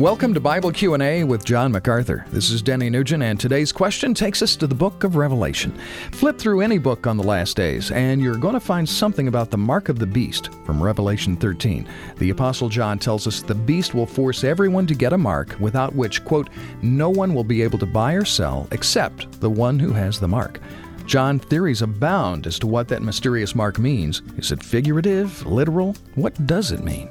Welcome to Bible Q&A with John MacArthur. This is Denny Nugent and today's question takes us to the book of Revelation. Flip through any book on the last days and you're going to find something about the mark of the beast from Revelation 13. The apostle John tells us the beast will force everyone to get a mark without which quote no one will be able to buy or sell except the one who has the mark. John, theories abound as to what that mysterious mark means. Is it figurative, literal? What does it mean?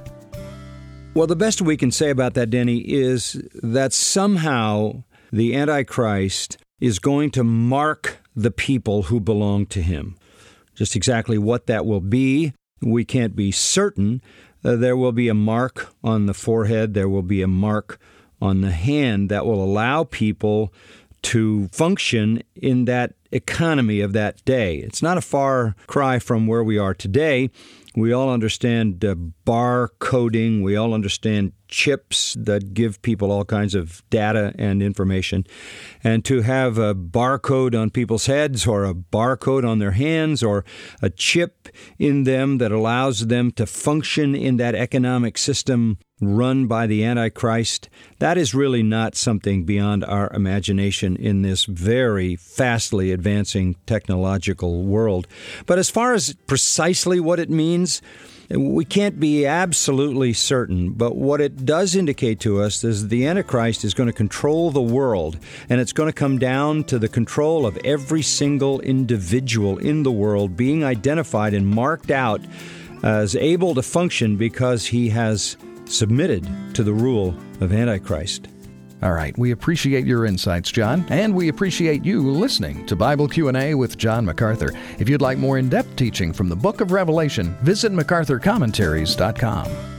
Well, the best we can say about that, Denny, is that somehow the Antichrist is going to mark the people who belong to him. Just exactly what that will be, we can't be certain. Uh, there will be a mark on the forehead, there will be a mark on the hand that will allow people to function in that economy of that day. It's not a far cry from where we are today. We all understand uh, bar coding. We all understand chips that give people all kinds of data and information. And to have a barcode on people's heads or a barcode on their hands or a chip in them that allows them to function in that economic system run by the Antichrist, that is really not something beyond our imagination in this very fastly advancing technological world. But as far as precisely what it means, we can't be absolutely certain, but what it does indicate to us is the Antichrist is going to control the world, and it's going to come down to the control of every single individual in the world being identified and marked out as able to function because he has submitted to the rule of Antichrist. All right, we appreciate your insights, John, and we appreciate you listening to Bible Q&A with John MacArthur. If you'd like more in-depth teaching from the book of Revelation, visit macarthurcommentaries.com.